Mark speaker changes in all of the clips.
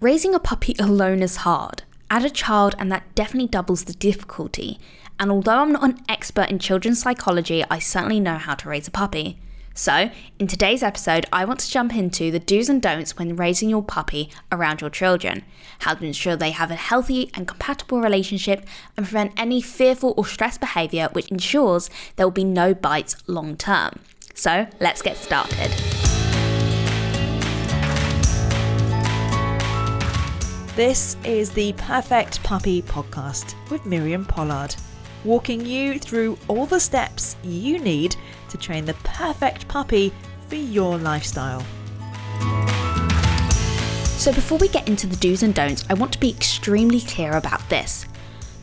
Speaker 1: Raising a puppy alone is hard. Add a child, and that definitely doubles the difficulty. And although I'm not an expert in children's psychology, I certainly know how to raise a puppy. So, in today's episode, I want to jump into the do's and don'ts when raising your puppy around your children, how to ensure they have a healthy and compatible relationship, and prevent any fearful or stressed behaviour which ensures there will be no bites long term. So, let's get started.
Speaker 2: This is the Perfect Puppy Podcast with Miriam Pollard, walking you through all the steps you need to train the perfect puppy for your lifestyle.
Speaker 1: So, before we get into the do's and don'ts, I want to be extremely clear about this.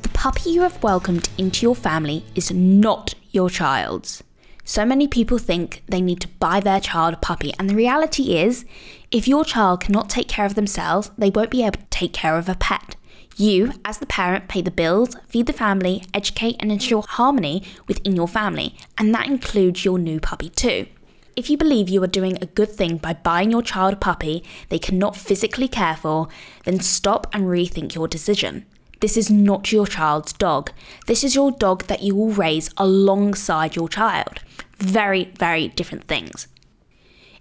Speaker 1: The puppy you have welcomed into your family is not your child's. So many people think they need to buy their child a puppy, and the reality is, if your child cannot take care of themselves, they won't be able to take care of a pet. You, as the parent, pay the bills, feed the family, educate, and ensure harmony within your family, and that includes your new puppy too. If you believe you are doing a good thing by buying your child a puppy they cannot physically care for, then stop and rethink your decision. This is not your child's dog. This is your dog that you will raise alongside your child. Very, very different things.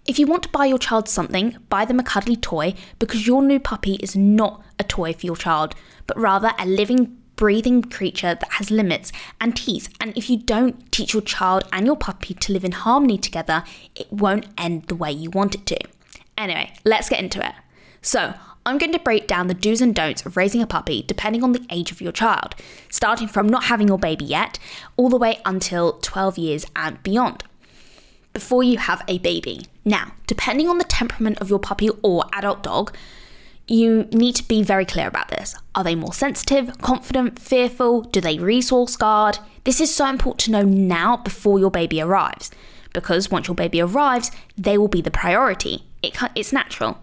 Speaker 1: If you want to buy your child something, buy them a cuddly toy because your new puppy is not a toy for your child, but rather a living, breathing creature that has limits and teeth. And if you don't teach your child and your puppy to live in harmony together, it won't end the way you want it to. Anyway, let's get into it. So, I'm going to break down the do's and don'ts of raising a puppy depending on the age of your child, starting from not having your baby yet, all the way until 12 years and beyond. Before you have a baby. Now, depending on the temperament of your puppy or adult dog, you need to be very clear about this. Are they more sensitive, confident, fearful? Do they resource guard? This is so important to know now before your baby arrives, because once your baby arrives, they will be the priority. It, it's natural.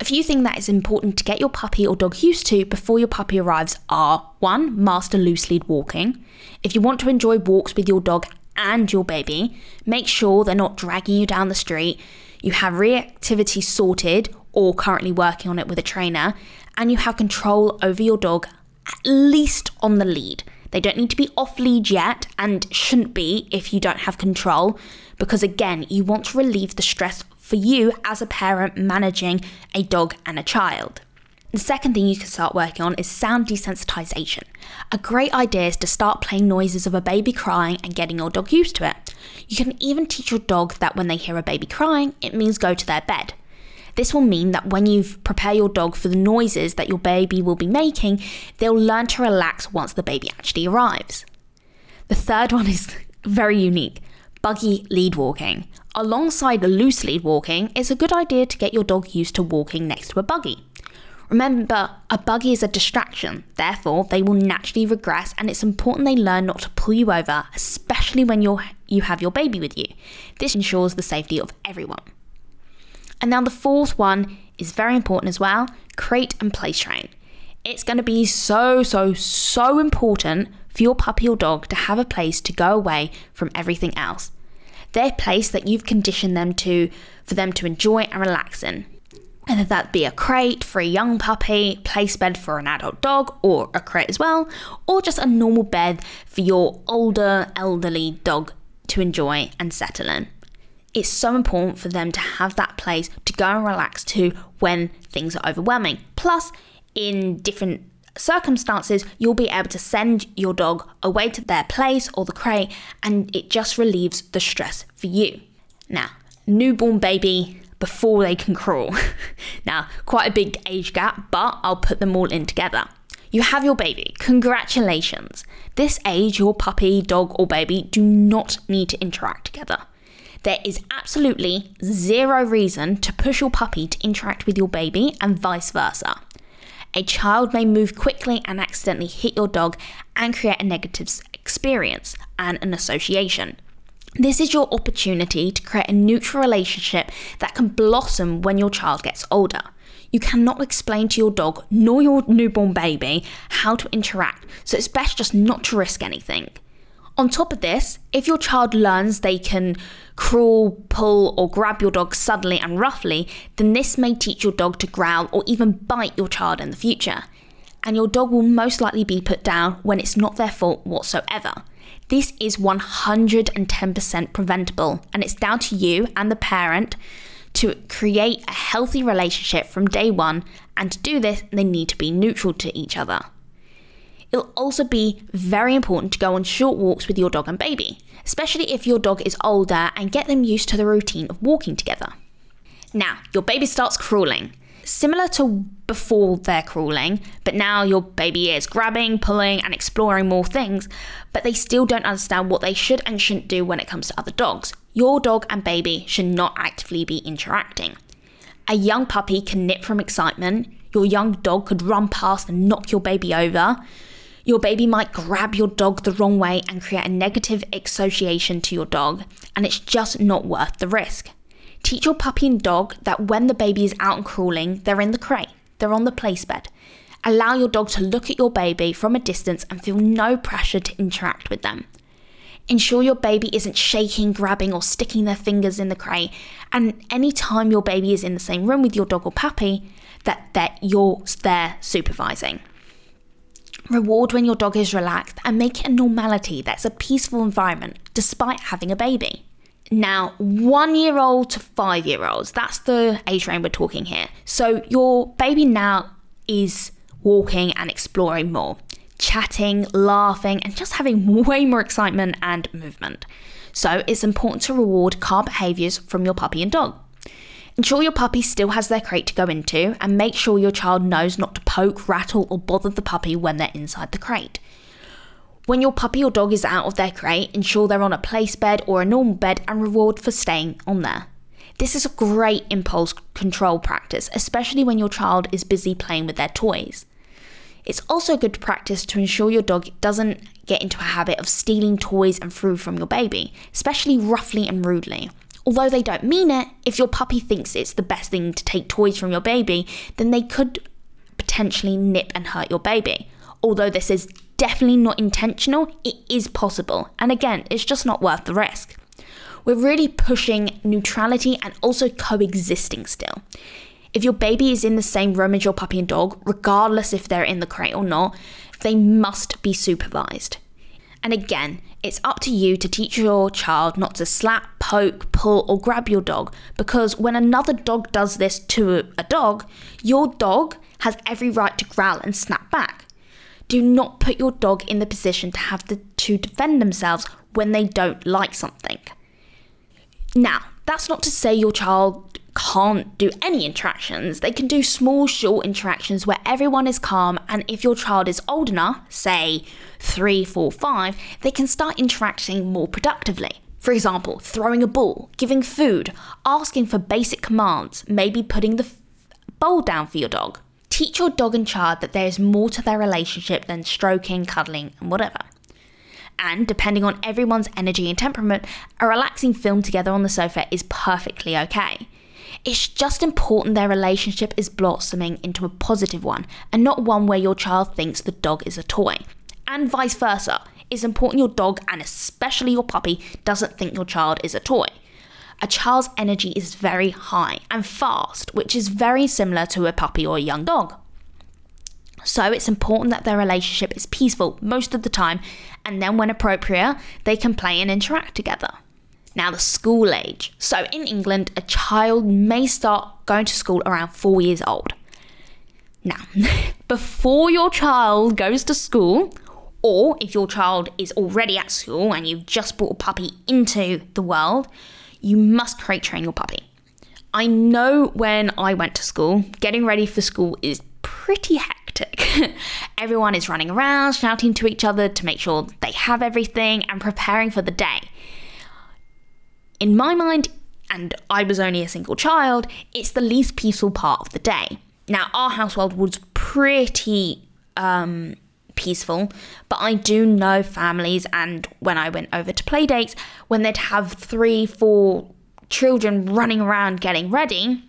Speaker 1: A few things that is important to get your puppy or dog used to before your puppy arrives are 1. Master loose lead walking. If you want to enjoy walks with your dog and your baby, make sure they're not dragging you down the street. You have reactivity sorted or currently working on it with a trainer, and you have control over your dog at least on the lead. They don't need to be off lead yet and shouldn't be if you don't have control, because again, you want to relieve the stress for you as a parent managing a dog and a child. The second thing you can start working on is sound desensitization. A great idea is to start playing noises of a baby crying and getting your dog used to it. You can even teach your dog that when they hear a baby crying, it means go to their bed. This will mean that when you prepare your dog for the noises that your baby will be making, they'll learn to relax once the baby actually arrives. The third one is very unique buggy lead walking. Alongside loose lead walking, it's a good idea to get your dog used to walking next to a buggy. Remember, a buggy is a distraction, therefore, they will naturally regress, and it's important they learn not to pull you over, especially when you're, you have your baby with you. This ensures the safety of everyone. And now, the fourth one is very important as well crate and place train. It's going to be so, so, so important for your puppy or dog to have a place to go away from everything else. Their place that you've conditioned them to for them to enjoy and relax in. Whether that be a crate for a young puppy, place bed for an adult dog, or a crate as well, or just a normal bed for your older, elderly dog to enjoy and settle in. It's so important for them to have that place to go and relax to when things are overwhelming. Plus, in different circumstances, you'll be able to send your dog away to their place or the crate, and it just relieves the stress for you. Now, newborn baby before they can crawl. now, quite a big age gap, but I'll put them all in together. You have your baby. Congratulations. This age, your puppy, dog, or baby do not need to interact together. There is absolutely zero reason to push your puppy to interact with your baby and vice versa. A child may move quickly and accidentally hit your dog and create a negative experience and an association. This is your opportunity to create a neutral relationship that can blossom when your child gets older. You cannot explain to your dog nor your newborn baby how to interact, so it's best just not to risk anything. On top of this, if your child learns they can crawl, pull, or grab your dog suddenly and roughly, then this may teach your dog to growl or even bite your child in the future. And your dog will most likely be put down when it's not their fault whatsoever. This is 110% preventable, and it's down to you and the parent to create a healthy relationship from day one, and to do this, they need to be neutral to each other. It'll also be very important to go on short walks with your dog and baby, especially if your dog is older, and get them used to the routine of walking together. Now, your baby starts crawling. Similar to before they're crawling, but now your baby is grabbing, pulling, and exploring more things, but they still don't understand what they should and shouldn't do when it comes to other dogs. Your dog and baby should not actively be interacting. A young puppy can nip from excitement, your young dog could run past and knock your baby over. Your baby might grab your dog the wrong way and create a negative association to your dog, and it's just not worth the risk. Teach your puppy and dog that when the baby is out and crawling, they're in the crate, they're on the place bed. Allow your dog to look at your baby from a distance and feel no pressure to interact with them. Ensure your baby isn't shaking, grabbing, or sticking their fingers in the crate. And anytime your baby is in the same room with your dog or puppy, that, that you're there supervising. Reward when your dog is relaxed and make it a normality that's a peaceful environment despite having a baby. Now, one year old to five year olds, that's the age range we're talking here. So, your baby now is walking and exploring more, chatting, laughing, and just having way more excitement and movement. So, it's important to reward calm behaviours from your puppy and dog. Ensure your puppy still has their crate to go into, and make sure your child knows not to poke, rattle, or bother the puppy when they're inside the crate. When your puppy or dog is out of their crate, ensure they're on a place bed or a normal bed and reward for staying on there. This is a great impulse control practice, especially when your child is busy playing with their toys. It's also good practice to ensure your dog doesn't get into a habit of stealing toys and food from your baby, especially roughly and rudely. Although they don't mean it, if your puppy thinks it's the best thing to take toys from your baby, then they could potentially nip and hurt your baby. Although this is definitely not intentional, it is possible. And again, it's just not worth the risk. We're really pushing neutrality and also coexisting still. If your baby is in the same room as your puppy and dog, regardless if they're in the crate or not, they must be supervised. And again, it's up to you to teach your child not to slap, poke, pull, or grab your dog because when another dog does this to a dog, your dog has every right to growl and snap back do not put your dog in the position to have the, to defend themselves when they don't like something. Now, that's not to say your child can't do any interactions. They can do small, short interactions where everyone is calm, and if your child is old enough, say three, four, five, they can start interacting more productively. For example, throwing a ball, giving food, asking for basic commands, maybe putting the bowl down for your dog. Teach your dog and child that there is more to their relationship than stroking, cuddling, and whatever. And depending on everyone's energy and temperament, a relaxing film together on the sofa is perfectly okay. It's just important their relationship is blossoming into a positive one and not one where your child thinks the dog is a toy. And vice versa. It's important your dog and especially your puppy doesn't think your child is a toy a child's energy is very high and fast, which is very similar to a puppy or a young dog. So it's important that their relationship is peaceful most of the time, and then when appropriate, they can play and interact together. Now, the school age. So in England, a child may start going to school around four years old. Now, before your child goes to school, or if your child is already at school and you've just brought a puppy into the world, you must crate train your puppy. I know when I went to school, getting ready for school is pretty hectic. Everyone is running around, shouting to each other to make sure they have everything and preparing for the day. In my mind, and I was only a single child, it's the least peaceful part of the day. Now, our household was pretty um, peaceful. But I do know families, and when I went over to play dates, when they'd have three, four children running around getting ready,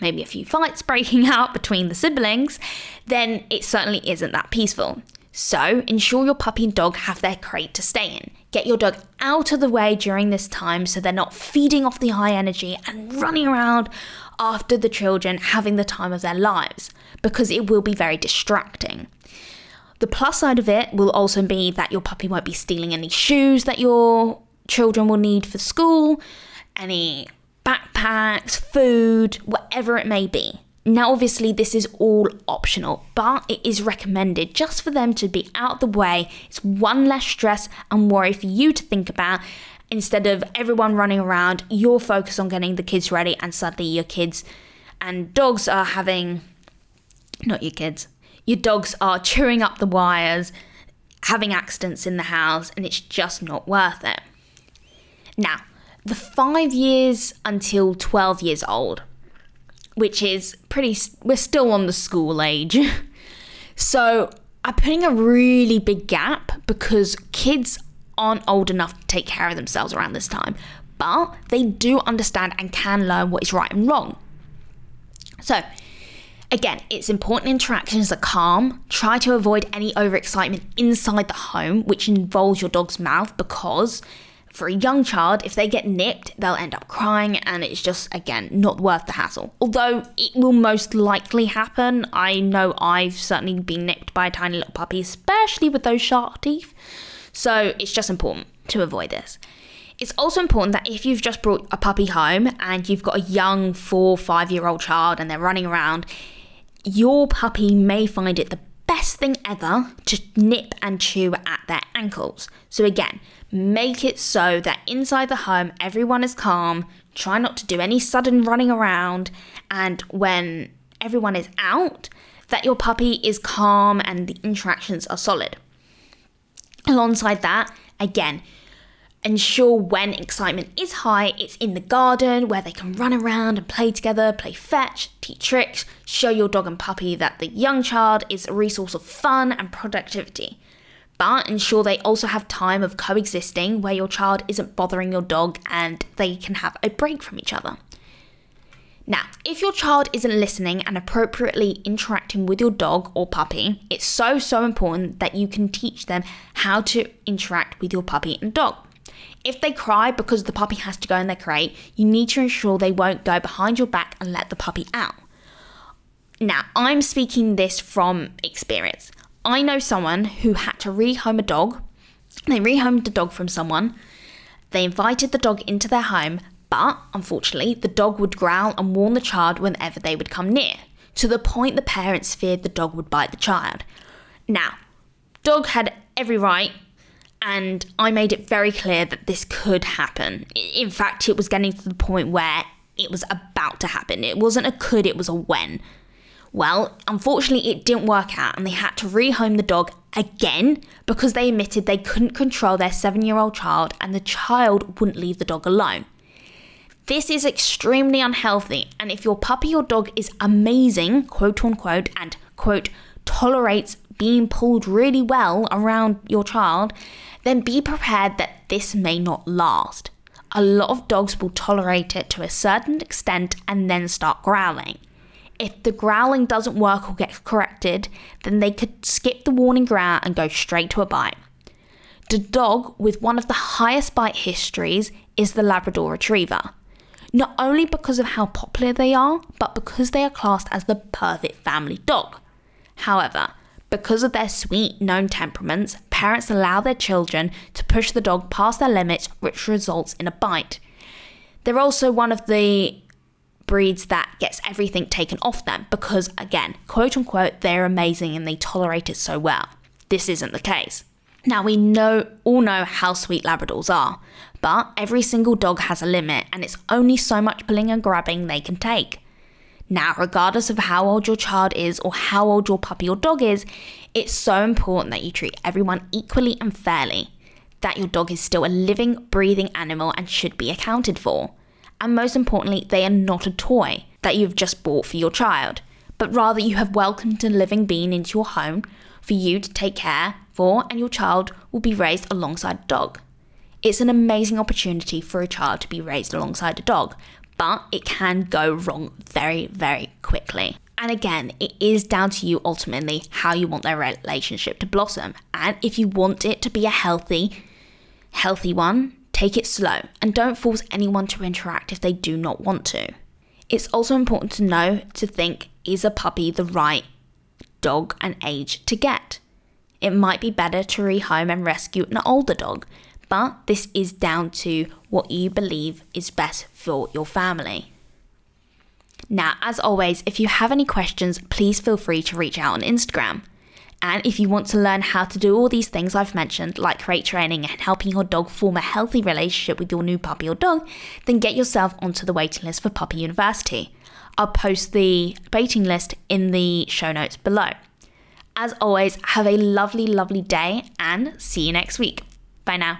Speaker 1: maybe a few fights breaking out between the siblings, then it certainly isn't that peaceful. So ensure your puppy and dog have their crate to stay in. Get your dog out of the way during this time so they're not feeding off the high energy and running around after the children having the time of their lives because it will be very distracting. The plus side of it will also be that your puppy won't be stealing any shoes that your children will need for school, any backpacks, food, whatever it may be. Now, obviously, this is all optional, but it is recommended just for them to be out of the way. It's one less stress and worry for you to think about. Instead of everyone running around, you're focused on getting the kids ready, and suddenly your kids and dogs are having, not your kids, your dogs are chewing up the wires, having accidents in the house, and it's just not worth it. Now, the five years until 12 years old which is pretty, we're still on the school age. so I'm putting a really big gap because kids aren't old enough to take care of themselves around this time, but they do understand and can learn what is right and wrong. So, again, it's important interactions are calm. Try to avoid any overexcitement inside the home, which involves your dog's mouth, because for a young child, if they get nipped, they'll end up crying, and it's just, again, not worth the hassle. Although it will most likely happen. I know I've certainly been nipped by a tiny little puppy, especially with those shark teeth. So it's just important to avoid this. It's also important that if you've just brought a puppy home and you've got a young four, five year old child and they're running around, your puppy may find it the best thing ever to nip and chew at their ankles. So, again, make it so that inside the home everyone is calm, try not to do any sudden running around, and when everyone is out, that your puppy is calm and the interactions are solid. Alongside that, again, ensure when excitement is high, it's in the garden where they can run around and play together, play fetch, teach tricks, show your dog and puppy that the young child is a resource of fun and productivity. But ensure they also have time of coexisting where your child isn't bothering your dog and they can have a break from each other. Now, if your child isn't listening and appropriately interacting with your dog or puppy, it's so, so important that you can teach them how to interact with your puppy and dog. If they cry because the puppy has to go in their crate, you need to ensure they won't go behind your back and let the puppy out. Now, I'm speaking this from experience. I know someone who had to rehome a dog. They rehomed the dog from someone. They invited the dog into their home, but unfortunately, the dog would growl and warn the child whenever they would come near, to the point the parents feared the dog would bite the child. Now, dog had every right and I made it very clear that this could happen. In fact, it was getting to the point where it was about to happen. It wasn't a could, it was a when. Well, unfortunately, it didn't work out, and they had to rehome the dog again because they admitted they couldn't control their seven year old child and the child wouldn't leave the dog alone. This is extremely unhealthy, and if your puppy or dog is amazing, quote unquote, and quote, tolerates being pulled really well around your child, then be prepared that this may not last. A lot of dogs will tolerate it to a certain extent and then start growling. If the growling doesn't work or gets corrected, then they could skip the warning growl and go straight to a bite. The dog with one of the highest bite histories is the Labrador Retriever. Not only because of how popular they are, but because they are classed as the perfect family dog. However, because of their sweet, known temperaments, parents allow their children to push the dog past their limits, which results in a bite. They're also one of the breeds that gets everything taken off them because, again, quote unquote, they're amazing and they tolerate it so well. This isn't the case. Now, we know all know how sweet Labradors are, but every single dog has a limit and it's only so much pulling and grabbing they can take. Now, regardless of how old your child is or how old your puppy or dog is, it's so important that you treat everyone equally and fairly, that your dog is still a living, breathing animal and should be accounted for. And most importantly, they are not a toy that you've just bought for your child, but rather you have welcomed a living being into your home for you to take care for, and your child will be raised alongside a dog. It's an amazing opportunity for a child to be raised alongside a dog, but it can go wrong very, very quickly. And again, it is down to you ultimately how you want their relationship to blossom. And if you want it to be a healthy, healthy one, take it slow and don't force anyone to interact if they do not want to. It's also important to know to think is a puppy the right dog and age to get? It might be better to rehome and rescue an older dog, but this is down to what you believe is best for your family. Now, as always, if you have any questions, please feel free to reach out on Instagram. And if you want to learn how to do all these things I've mentioned, like crate training and helping your dog form a healthy relationship with your new puppy or dog, then get yourself onto the waiting list for Puppy University. I'll post the waiting list in the show notes below. As always, have a lovely, lovely day and see you next week. Bye now.